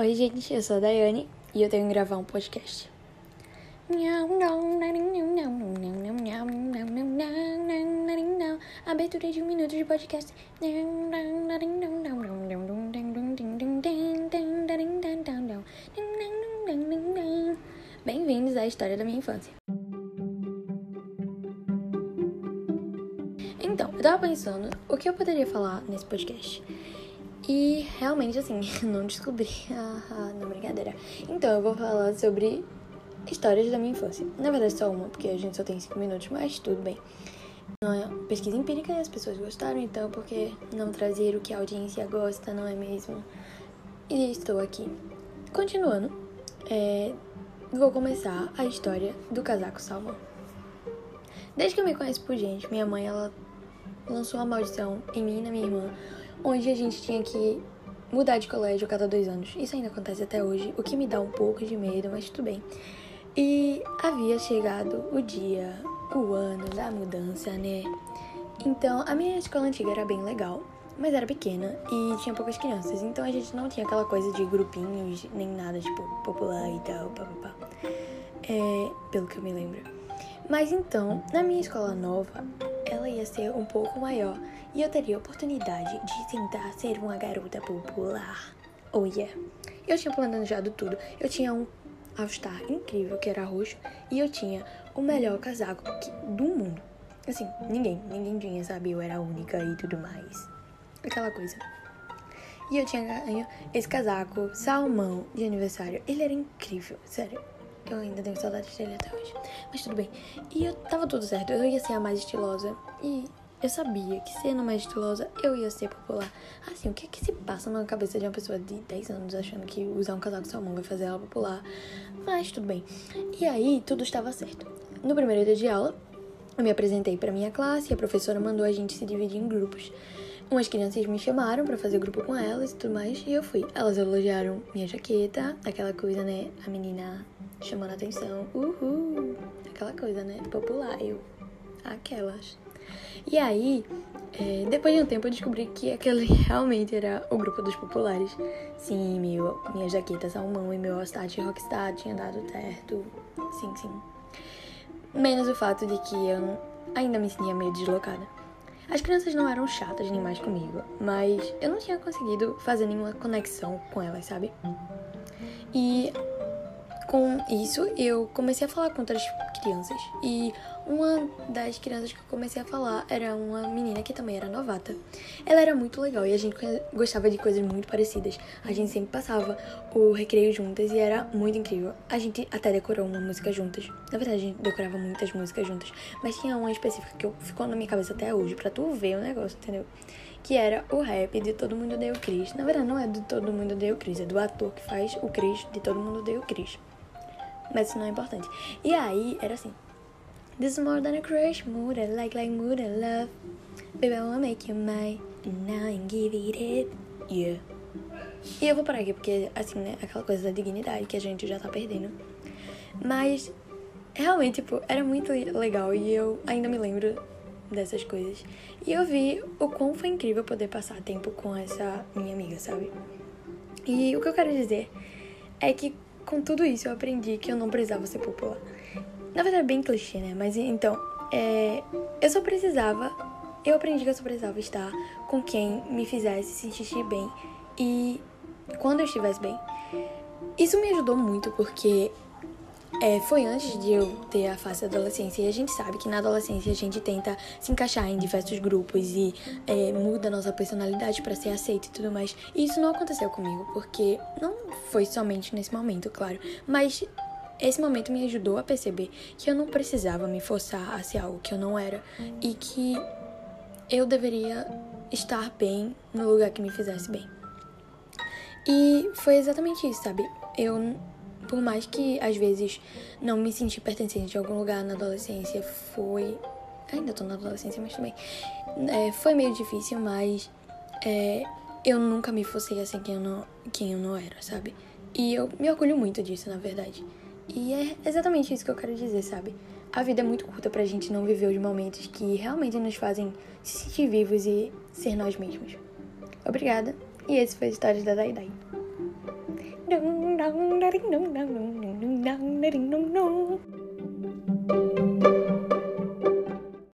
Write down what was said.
Oi, gente, eu sou a Daiane e eu tenho que gravar um podcast. Abertura de um minuto de podcast. Bem-vindos à história da minha infância. Então, eu tava pensando o que eu poderia falar nesse podcast. E realmente, assim, não descobri. Ah, ah, não, brincadeira. Então, eu vou falar sobre histórias da minha infância. Na verdade, só uma, porque a gente só tem cinco minutos, mas tudo bem. Não é pesquisa empírica e as pessoas gostaram, então por que não trazer o que a audiência gosta, não é mesmo? E estou aqui. Continuando, é, vou começar a história do casaco salvo. Desde que eu me conheço por gente, minha mãe ela lançou uma maldição em mim e na minha irmã, onde a gente tinha que mudar de colégio a cada dois anos. Isso ainda acontece até hoje, o que me dá um pouco de medo, mas tudo bem. E havia chegado o dia, o ano da mudança, né? Então, a minha escola antiga era bem legal, mas era pequena e tinha poucas crianças, então a gente não tinha aquela coisa de grupinhos, nem nada, tipo, popular e tal, papapá. É, pelo que eu me lembro. Mas então, na minha escola nova, ela ia ser um pouco maior e eu teria a oportunidade de tentar ser uma garota popular. Oh yeah! Eu tinha planejado tudo. Eu tinha um All-Star incrível que era roxo e eu tinha o melhor casaco do mundo. Assim, ninguém, ninguém tinha, sabe? Eu era única e tudo mais. Aquela coisa. E eu tinha ganho esse casaco salmão de aniversário. Ele era incrível, sério. Eu ainda tenho saudade dele até hoje. Mas tudo bem. E eu tava tudo certo. Eu ia ser a mais estilosa. E eu sabia que sendo mais estilosa, eu ia ser popular. Assim, o que é que se passa na cabeça de uma pessoa de 10 anos achando que usar um casaco salmão vai fazer ela popular? Mas tudo bem. E aí, tudo estava certo. No primeiro dia de aula, eu me apresentei para minha classe e a professora mandou a gente se dividir em grupos. Umas crianças me chamaram para fazer grupo com elas e tudo mais, e eu fui. Elas elogiaram minha jaqueta, aquela coisa, né? A menina chamando a atenção. Uhul! Aquela coisa, né? Popular. Eu. Aquelas. E aí, é, depois de um tempo, eu descobri que aquele realmente era o grupo dos populares. Sim, meu, minha jaqueta salmão e meu all-star rockstar tinha dado certo. Sim, sim. Menos o fato de que eu ainda me sentia meio deslocada. As crianças não eram chatas nem mais comigo, mas eu não tinha conseguido fazer nenhuma conexão com elas, sabe? E com isso, eu comecei a falar com outras crianças. E uma das crianças que eu comecei a falar era uma menina que também era novata. Ela era muito legal e a gente gostava de coisas muito parecidas. A gente sempre passava o recreio juntas e era muito incrível. A gente até decorou uma música juntas. Na verdade, a gente decorava muitas músicas juntas. Mas tinha uma específica que ficou na minha cabeça até hoje, pra tu ver o negócio, entendeu? que era o rap de Todo Mundo Deu Cris. Na verdade, não é do Todo Mundo Deu Cris, é do ator que faz o Cris de Todo Mundo Deu Cris mas isso não é importante. E aí, era assim. This is more than a crush, mood, I like like mood, I love. Baby, I wanna make you mine, and now and give it it, yeah. E eu vou parar aqui, porque, assim, né, aquela coisa da dignidade que a gente já tá perdendo. Mas, realmente, tipo, era muito legal e eu ainda me lembro dessas coisas. E eu vi o quão foi incrível poder passar tempo com essa minha amiga, sabe? E o que eu quero dizer é que com tudo isso, eu aprendi que eu não precisava ser popular. Na verdade, é bem clichê, né? Mas então, é, eu só precisava. Eu aprendi que eu só precisava estar com quem me fizesse se sentir bem e quando eu estivesse bem. Isso me ajudou muito porque é, foi antes de eu ter a fase da adolescência e a gente sabe que na adolescência a gente tenta se encaixar em diversos grupos e é, muda nossa personalidade para ser aceito e tudo mais. E isso não aconteceu comigo porque não foi somente nesse momento, claro, mas esse momento me ajudou a perceber que eu não precisava me forçar a ser algo que eu não era e que eu deveria estar bem no lugar que me fizesse bem. E foi exatamente isso, sabe? Eu por mais que às vezes não me senti pertencente a algum lugar na adolescência, foi. Ainda tô na adolescência, mas também. É, foi meio difícil, mas é, eu nunca me fossei assim quem eu, não, quem eu não era, sabe? E eu me orgulho muito disso, na verdade. E é exatamente isso que eu quero dizer, sabe? A vida é muito curta pra gente não viver os momentos que realmente nos fazem se sentir vivos e ser nós mesmos. Obrigada. E esse foi a história da Dai Dai. dong dong ding dong dong dong dong ding dong dong